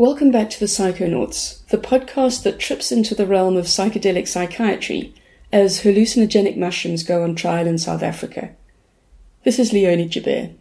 Welcome back to the Psychonauts, the podcast that trips into the realm of psychedelic psychiatry as hallucinogenic mushrooms go on trial in South Africa. This is Leonie Joubert.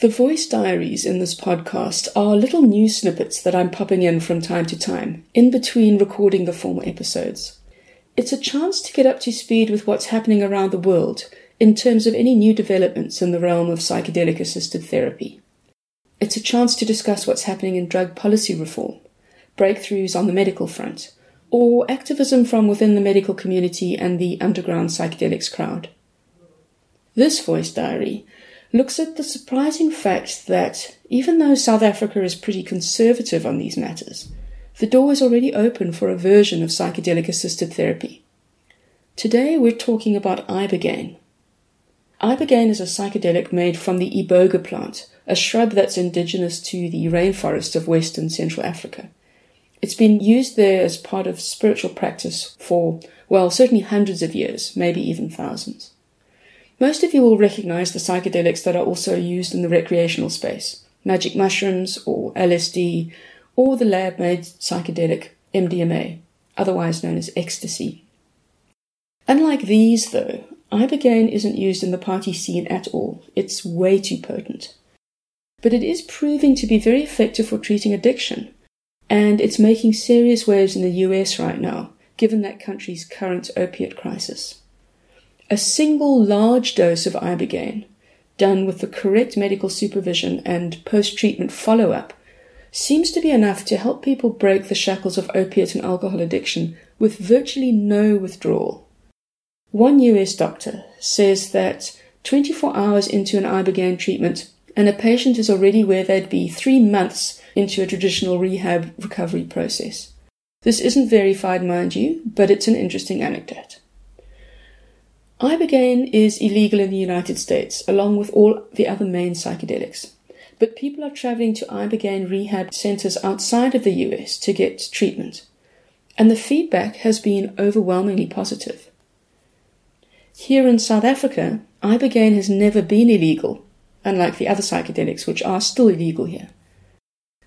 The voice diaries in this podcast are little news snippets that I'm popping in from time to time, in between recording the formal episodes. It's a chance to get up to speed with what's happening around the world in terms of any new developments in the realm of psychedelic assisted therapy. It's a chance to discuss what's happening in drug policy reform, breakthroughs on the medical front, or activism from within the medical community and the underground psychedelics crowd. This voice diary looks at the surprising fact that even though South Africa is pretty conservative on these matters, the door is already open for a version of psychedelic assisted therapy. Today we're talking about ibogaine. Ibogaine is a psychedelic made from the iboga plant, a shrub that's indigenous to the rainforest of Western Central Africa. It's been used there as part of spiritual practice for, well, certainly hundreds of years, maybe even thousands. Most of you will recognize the psychedelics that are also used in the recreational space magic mushrooms or LSD, or the lab made psychedelic MDMA, otherwise known as ecstasy. Unlike these, though, ibogaine isn't used in the party scene at all. It's way too potent but it is proving to be very effective for treating addiction. And it's making serious waves in the US right now, given that country's current opiate crisis. A single large dose of ibogaine, done with the correct medical supervision and post treatment follow up, seems to be enough to help people break the shackles of opiate and alcohol addiction with virtually no withdrawal. One US doctor says that 24 hours into an ibogaine treatment, and a patient is already where they'd be three months into a traditional rehab recovery process. This isn't verified, mind you, but it's an interesting anecdote. Ibogaine is illegal in the United States, along with all the other main psychedelics. But people are traveling to Ibogaine rehab centers outside of the US to get treatment. And the feedback has been overwhelmingly positive. Here in South Africa, Ibogaine has never been illegal, unlike the other psychedelics, which are still illegal here.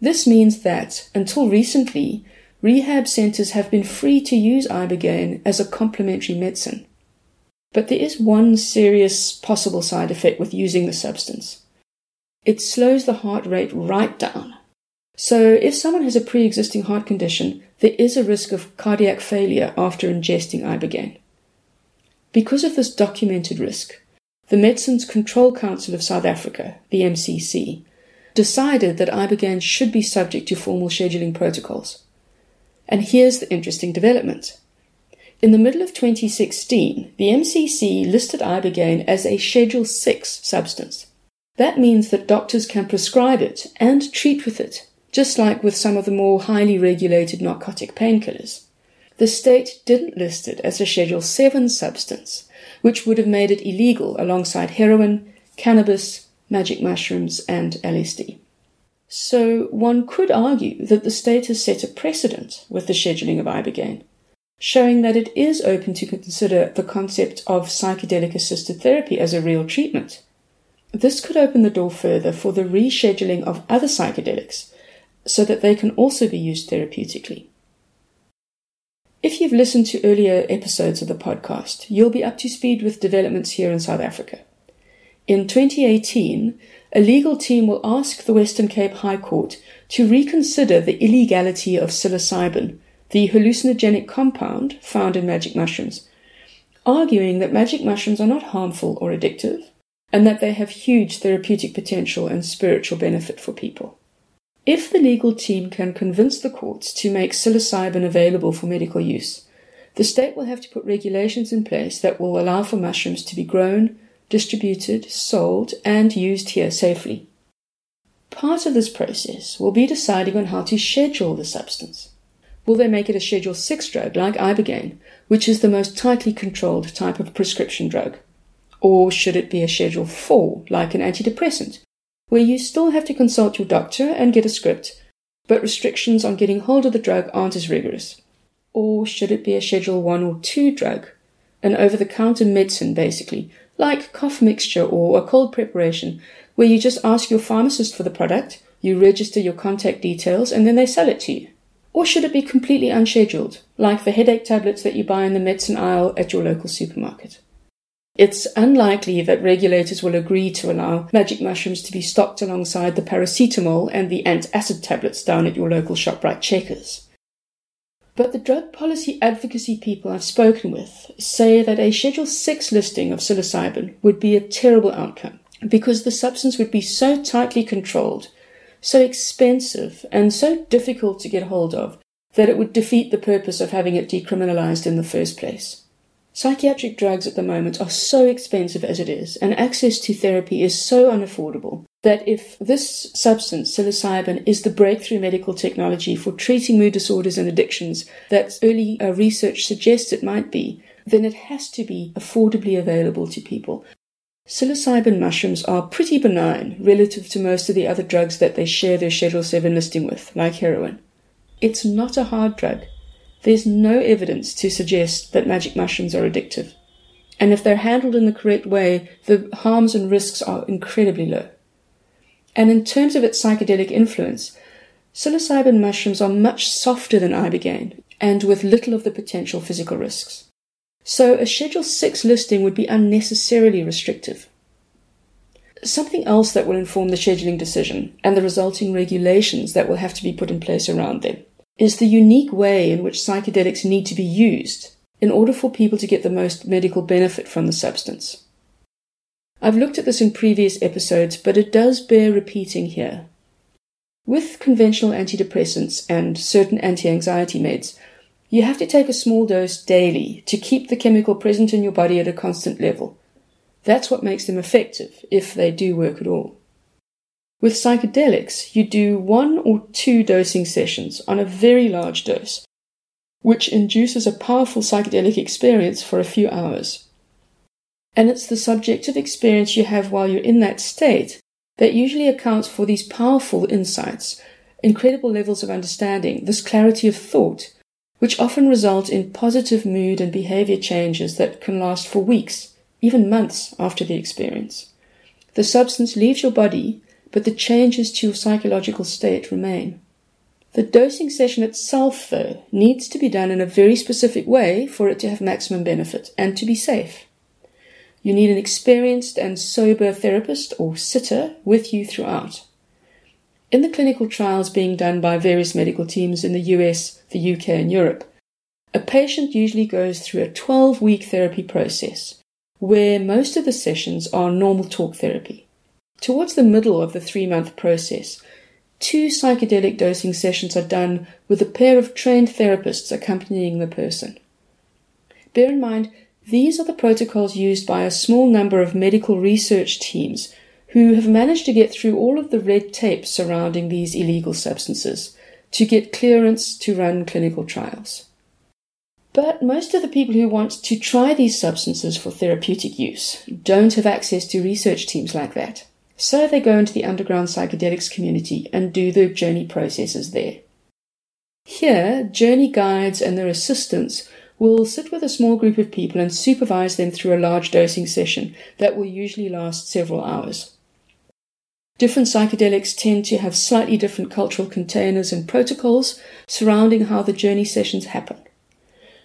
This means that, until recently, rehab centers have been free to use ibogaine as a complementary medicine. But there is one serious possible side effect with using the substance. It slows the heart rate right down. So, if someone has a pre existing heart condition, there is a risk of cardiac failure after ingesting ibogaine. Because of this documented risk, the Medicines Control Council of South Africa, the MCC, decided that ibogaine should be subject to formal scheduling protocols. And here's the interesting development. In the middle of 2016, the MCC listed ibogaine as a Schedule 6 substance. That means that doctors can prescribe it and treat with it, just like with some of the more highly regulated narcotic painkillers. The state didn't list it as a Schedule 7 substance, which would have made it illegal alongside heroin, cannabis, magic mushrooms, and LSD. So one could argue that the state has set a precedent with the scheduling of ibogaine, showing that it is open to consider the concept of psychedelic assisted therapy as a real treatment. This could open the door further for the rescheduling of other psychedelics so that they can also be used therapeutically. If you've listened to earlier episodes of the podcast, you'll be up to speed with developments here in South Africa. In 2018, a legal team will ask the Western Cape High Court to reconsider the illegality of psilocybin, the hallucinogenic compound found in magic mushrooms, arguing that magic mushrooms are not harmful or addictive, and that they have huge therapeutic potential and spiritual benefit for people. If the legal team can convince the courts to make psilocybin available for medical use, the state will have to put regulations in place that will allow for mushrooms to be grown, distributed, sold, and used here safely. Part of this process will be deciding on how to schedule the substance. Will they make it a Schedule 6 drug like Ibogaine, which is the most tightly controlled type of prescription drug? Or should it be a Schedule 4 like an antidepressant, where you still have to consult your doctor and get a script, but restrictions on getting hold of the drug aren't as rigorous? Or should it be a Schedule 1 or 2 drug? An over the counter medicine, basically, like cough mixture or a cold preparation, where you just ask your pharmacist for the product, You register your contact details and then they sell it to you. Or should it be completely unscheduled, like the headache tablets that you buy in the medicine aisle at your local supermarket? It's unlikely that regulators will agree to allow magic mushrooms to be stocked alongside the paracetamol and the antacid tablets down at your local ShopRite Checkers. But the drug policy advocacy people I've spoken with say that a Schedule 6 listing of psilocybin would be a terrible outcome because the substance would be so tightly controlled, so expensive, and so difficult to get hold of that it would defeat the purpose of having it decriminalized in the first place. Psychiatric drugs at the moment are so expensive as it is, and access to therapy is so unaffordable that if this substance, psilocybin, is the breakthrough medical technology for treating mood disorders and addictions that early uh, research suggests it might be, then it has to be affordably available to people. Psilocybin mushrooms are pretty benign relative to most of the other drugs that they share their Schedule 7 listing with, like heroin. It's not a hard drug. There's no evidence to suggest that magic mushrooms are addictive. And if they're handled in the correct way, the harms and risks are incredibly low. And in terms of its psychedelic influence, psilocybin mushrooms are much softer than ibogaine and with little of the potential physical risks. So a Schedule 6 listing would be unnecessarily restrictive. Something else that will inform the scheduling decision and the resulting regulations that will have to be put in place around them is the unique way in which psychedelics need to be used in order for people to get the most medical benefit from the substance. I've looked at this in previous episodes, but it does bear repeating here. With conventional antidepressants and certain anti anxiety meds, you have to take a small dose daily to keep the chemical present in your body at a constant level. That's what makes them effective, if they do work at all. With psychedelics, you do one or two dosing sessions on a very large dose, which induces a powerful psychedelic experience for a few hours. And it's the subjective experience you have while you're in that state that usually accounts for these powerful insights, incredible levels of understanding, this clarity of thought, which often result in positive mood and behavior changes that can last for weeks, even months after the experience. The substance leaves your body but the changes to your psychological state remain. The dosing session itself, though, needs to be done in a very specific way for it to have maximum benefit and to be safe. You need an experienced and sober therapist or sitter with you throughout. In the clinical trials being done by various medical teams in the US, the UK, and Europe, a patient usually goes through a 12 week therapy process where most of the sessions are normal talk therapy. Towards the middle of the three month process, two psychedelic dosing sessions are done with a pair of trained therapists accompanying the person. Bear in mind, these are the protocols used by a small number of medical research teams who have managed to get through all of the red tape surrounding these illegal substances to get clearance to run clinical trials. But most of the people who want to try these substances for therapeutic use don't have access to research teams like that. So they go into the underground psychedelics community and do the journey processes there. Here, journey guides and their assistants will sit with a small group of people and supervise them through a large dosing session that will usually last several hours. Different psychedelics tend to have slightly different cultural containers and protocols surrounding how the journey sessions happen.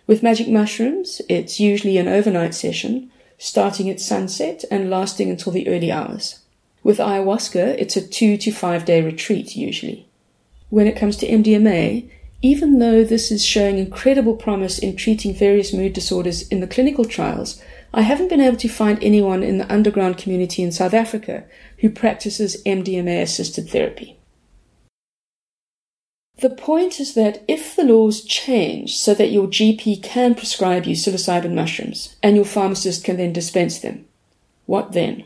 With magic mushrooms, it's usually an overnight session, starting at sunset and lasting until the early hours. With ayahuasca, it's a two to five day retreat usually. When it comes to MDMA, even though this is showing incredible promise in treating various mood disorders in the clinical trials, I haven't been able to find anyone in the underground community in South Africa who practices MDMA assisted therapy. The point is that if the laws change so that your GP can prescribe you psilocybin mushrooms and your pharmacist can then dispense them, what then?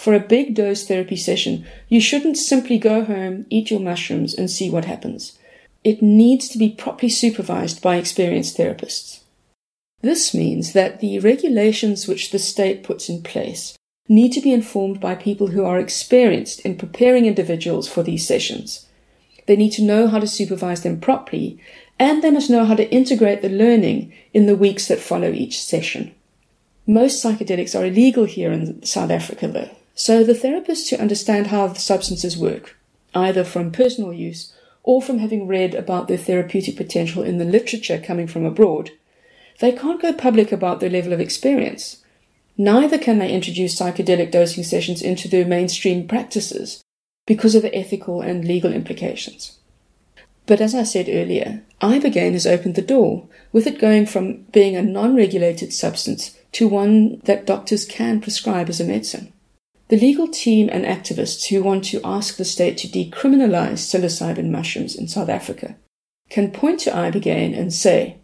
For a big dose therapy session, you shouldn't simply go home, eat your mushrooms, and see what happens. It needs to be properly supervised by experienced therapists. This means that the regulations which the state puts in place need to be informed by people who are experienced in preparing individuals for these sessions. They need to know how to supervise them properly, and they must know how to integrate the learning in the weeks that follow each session. Most psychedelics are illegal here in South Africa, though, so the therapists who understand how the substances work either from personal use or from having read about their therapeutic potential in the literature coming from abroad, they can't go public about their level of experience. Neither can they introduce psychedelic dosing sessions into their mainstream practices because of the ethical and legal implications. But as I said earlier, Ibogaine has opened the door, with it going from being a non regulated substance to one that doctors can prescribe as a medicine. The legal team and activists who want to ask the state to decriminalize psilocybin mushrooms in South Africa can point to Ibogaine and say,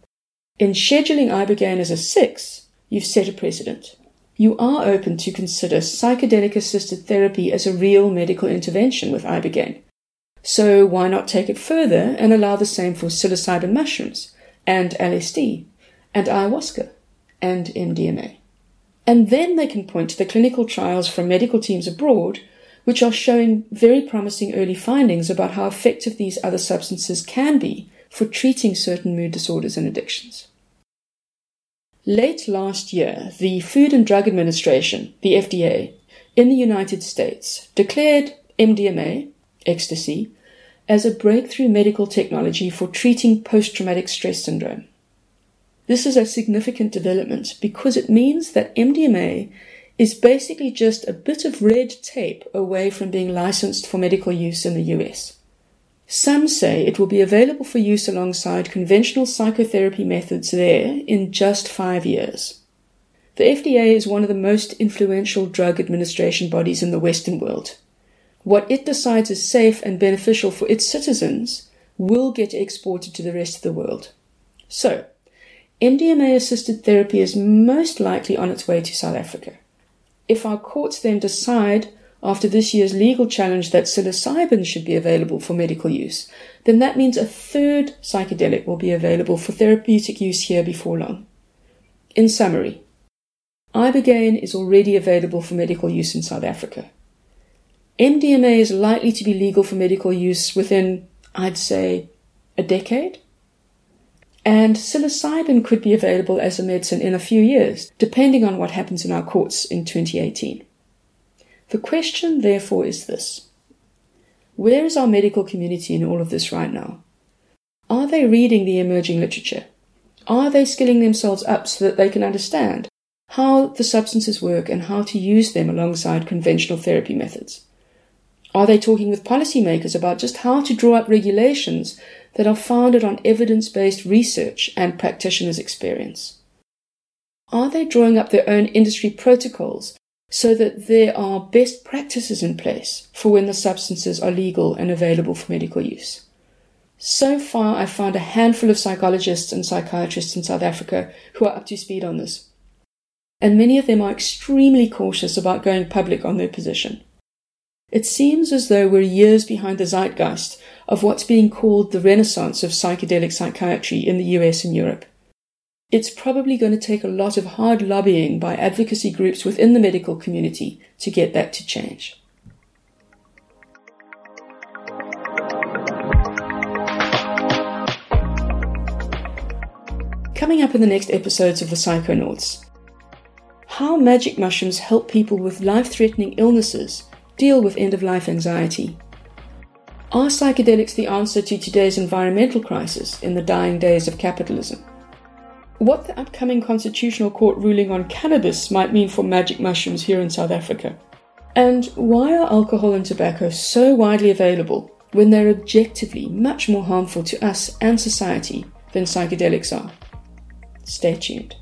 in scheduling Ibogaine as a 6, you've set a precedent. You are open to consider psychedelic assisted therapy as a real medical intervention with Ibogaine so why not take it further and allow the same for psilocybin mushrooms and LSD and ayahuasca and MDMA? And then they can point to the clinical trials from medical teams abroad, which are showing very promising early findings about how effective these other substances can be for treating certain mood disorders and addictions. Late last year, the Food and Drug Administration, the FDA, in the United States declared MDMA, ecstasy, as a breakthrough medical technology for treating post traumatic stress syndrome. This is a significant development because it means that MDMA is basically just a bit of red tape away from being licensed for medical use in the US. Some say it will be available for use alongside conventional psychotherapy methods there in just five years. The FDA is one of the most influential drug administration bodies in the Western world what it decides is safe and beneficial for its citizens will get exported to the rest of the world. So, MDMA assisted therapy is most likely on its way to South Africa. If our courts then decide after this year's legal challenge that psilocybin should be available for medical use, then that means a third psychedelic will be available for therapeutic use here before long. In summary, Ibogaine is already available for medical use in South Africa. MDMA is likely to be legal for medical use within, I'd say, a decade. And psilocybin could be available as a medicine in a few years, depending on what happens in our courts in 2018. The question, therefore, is this Where is our medical community in all of this right now? Are they reading the emerging literature? Are they skilling themselves up so that they can understand how the substances work and how to use them alongside conventional therapy methods? Are they talking with policymakers about just how to draw up regulations that are founded on evidence based research and practitioners' experience? Are they drawing up their own industry protocols so that there are best practices in place for when the substances are legal and available for medical use? So far, I've found a handful of psychologists and psychiatrists in South Africa who are up to speed on this. And many of them are extremely cautious about going public on their position. It seems as though we're years behind the zeitgeist of what's being called the renaissance of psychedelic psychiatry in the US and Europe. It's probably going to take a lot of hard lobbying by advocacy groups within the medical community to get that to change. Coming up in the next episodes of the Psychonauts, how magic mushrooms help people with life threatening illnesses deal with end of life anxiety. Are psychedelics the answer to today's environmental crisis in the dying days of capitalism? What the upcoming Constitutional Court ruling on cannabis might mean for magic mushrooms here in South Africa? And why are alcohol and tobacco so widely available when they're objectively much more harmful to us and society than psychedelics are? Stay tuned.